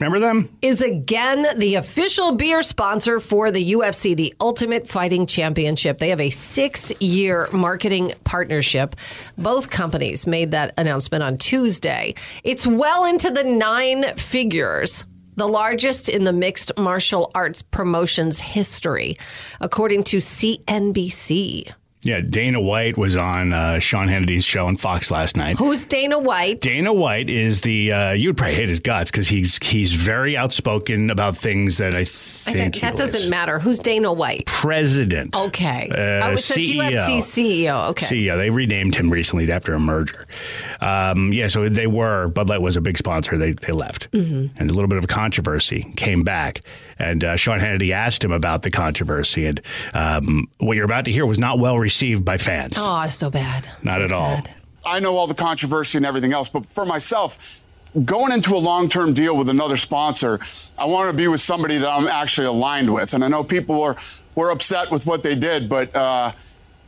Remember them? is again the official beer sponsor for the UFC, the Ultimate Fighting Championship. They have a six year marketing partnership. Both companies made that announcement on Tuesday. It's well into the nine figures. The largest in the mixed martial arts promotions history, according to CNBC. Yeah, Dana White was on uh, Sean Hannity's show on Fox last night. Who's Dana White? Dana White is the uh, you'd probably hate his guts because he's he's very outspoken about things that I I think he that doesn't matter. Who's Dana White? President. Okay. Uh, oh, it says CEO. UFC CEO. Okay. CEO. They renamed him recently after a merger. Um, yeah, so they were. Bud Light was a big sponsor. They they left, Mm-hmm. and a little bit of a controversy came back. And uh, Sean Hannity asked him about the controversy, and um, what you're about to hear was not well received by fans. Oh, so bad. Not So at all. sad. I know all the controversy and everything else, but for myself, going into a long term deal with another sponsor, I want to be with somebody that I'm actually aligned with. And I know people were, were upset with what they did, but uh,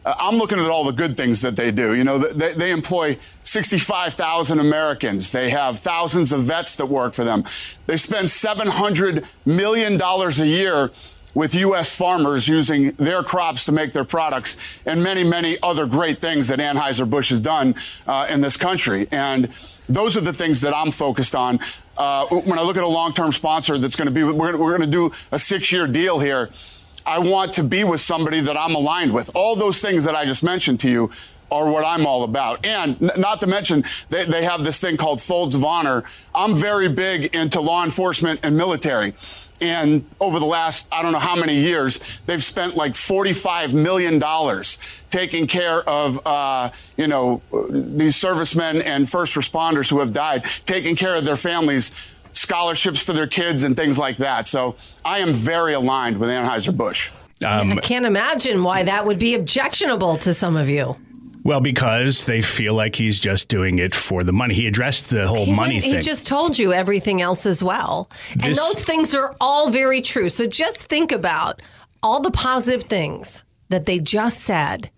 I'm looking at all the good things that they do. You know, they, they employ 65,000 Americans. They have thousands of vets that work for them. They spend $700 million a year with U.S. farmers using their crops to make their products and many, many other great things that Anheuser-Busch has done uh, in this country. And those are the things that I'm focused on. Uh, when I look at a long-term sponsor that's going to be, we're, going to do a six-year deal here. I want to be with somebody that I'm aligned with. All those things that I just mentioned to you are what I'm all about. And n- not to mention, they, they have this thing called folds of honor. I'm very big into law enforcement and military. And over the last, I don't know how many years, they've spent like $45 million taking care of, uh, you know, these servicemen and first responders who have died, taking care of their families, scholarships for their kids, and things like that. So I am very aligned with Anheuser-Busch. Um, I can't imagine why that would be objectionable to some of you. Well, because they feel like he's just doing it for the money. He addressed the whole He, money went- thing. he just told you everything else as well. and those things are all very true. So just think about all the positive things that they just said.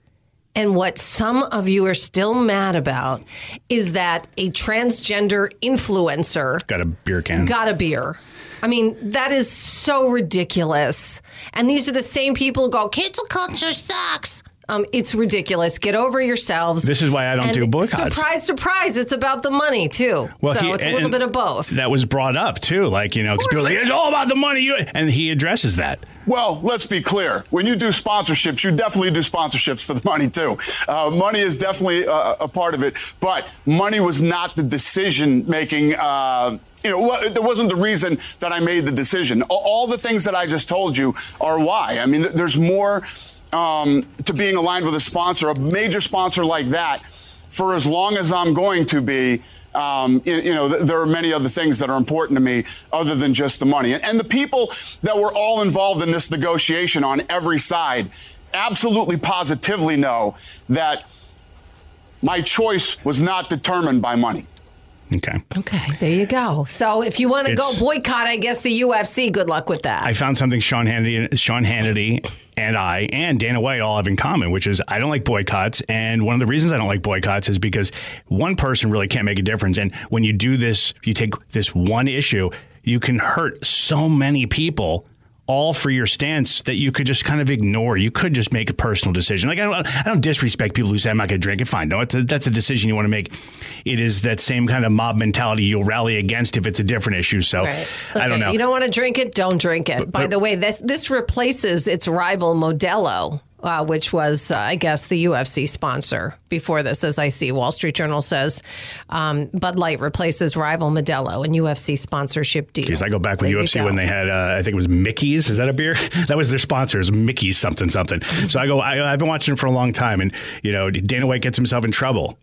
And what some of you are still mad about is that a transgender influencer got a beer can. got a beer. I mean, that is so ridiculous. And these are the same people who go, cancel culture sucks. Um, it's ridiculous. Get over yourselves. This is why I don't And do boycotts. Surprise, surprise! It's about the money too. so he- it's a little bit of both. That was brought up too, like you know, because people are like it's all about the money. You and he addresses that. Well, let's be clear. When you do sponsorships, you definitely do sponsorships for the money too. Uh, money is definitely a, a part of it, but money was not the decision making. Uh, you know, there wasn't the reason that I made the decision. All, all the things that I just told you are why. I mean, there's more um, to being aligned with a sponsor, a major sponsor like that, for as long as I'm going to be. Um, you, you know, th- there are many other things that are important to me other than just the money. And, and the people that were all involved in this negotiation on every side absolutely positively know that my choice was not determined by money. Okay. Okay, there you go. So if you want to go boycott, I guess the UFC. Good luck with that. I found something Sean Hannity, Sean Hannity, and I and Dana White all have in common, which is I don't like boycotts. And one of the reasons I don't like boycotts is because one person really can't make a difference. And when you do this, you take this one issue, you can hurt so many people all for your stance that you could just kind of ignore. You could just make a personal decision. Like I don't, I don't disrespect people who say I'm not going to drink it. Fine, no, it's a, that's a decision you want to make. It is that same kind of mob mentality you'll rally against if it's a different issue. So Right. I don't know. You don't want to drink it, don't drink it. By but- the way, this, this replaces its rival Modelo, uh, which was, uh, I guess, the UFC sponsor before this, as I see. Wall Street Journal says um, Bud Light replaces rival Modelo in UFC sponsorship deal. Jeez, I go back with There UFC when they had, uh, I think it was Mickey's. Is that a beer? that was their sponsors, Mickey's something something. So I go, I, I've been watching it for a long time, and you know, Dana White gets himself in trouble.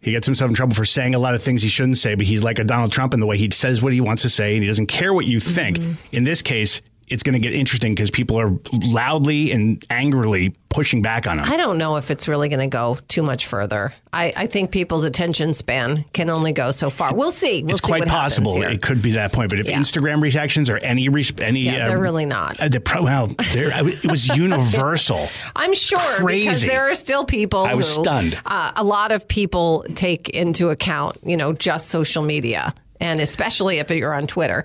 He gets himself in trouble for saying a lot of things he shouldn't say, but he's like a Donald Trump in the way he says what he wants to say, and he doesn't care what you think. Mm-hmm. In this case, it's going to get interesting because people are loudly and angrily pushing back on him. I don't know if it's really going to go too much further. I, I think people's attention span can only go so far. We'll see. We'll it's see quite possible it could be that point. But if Yeah. Instagram reactions or any any, Yeah, they're really not. Uh, they're pro- well, they're, it was universal. I'm sure because there are still people. I was who, stunned. Uh, a lot of people take into account, you know, just social media, and especially if you're on Twitter.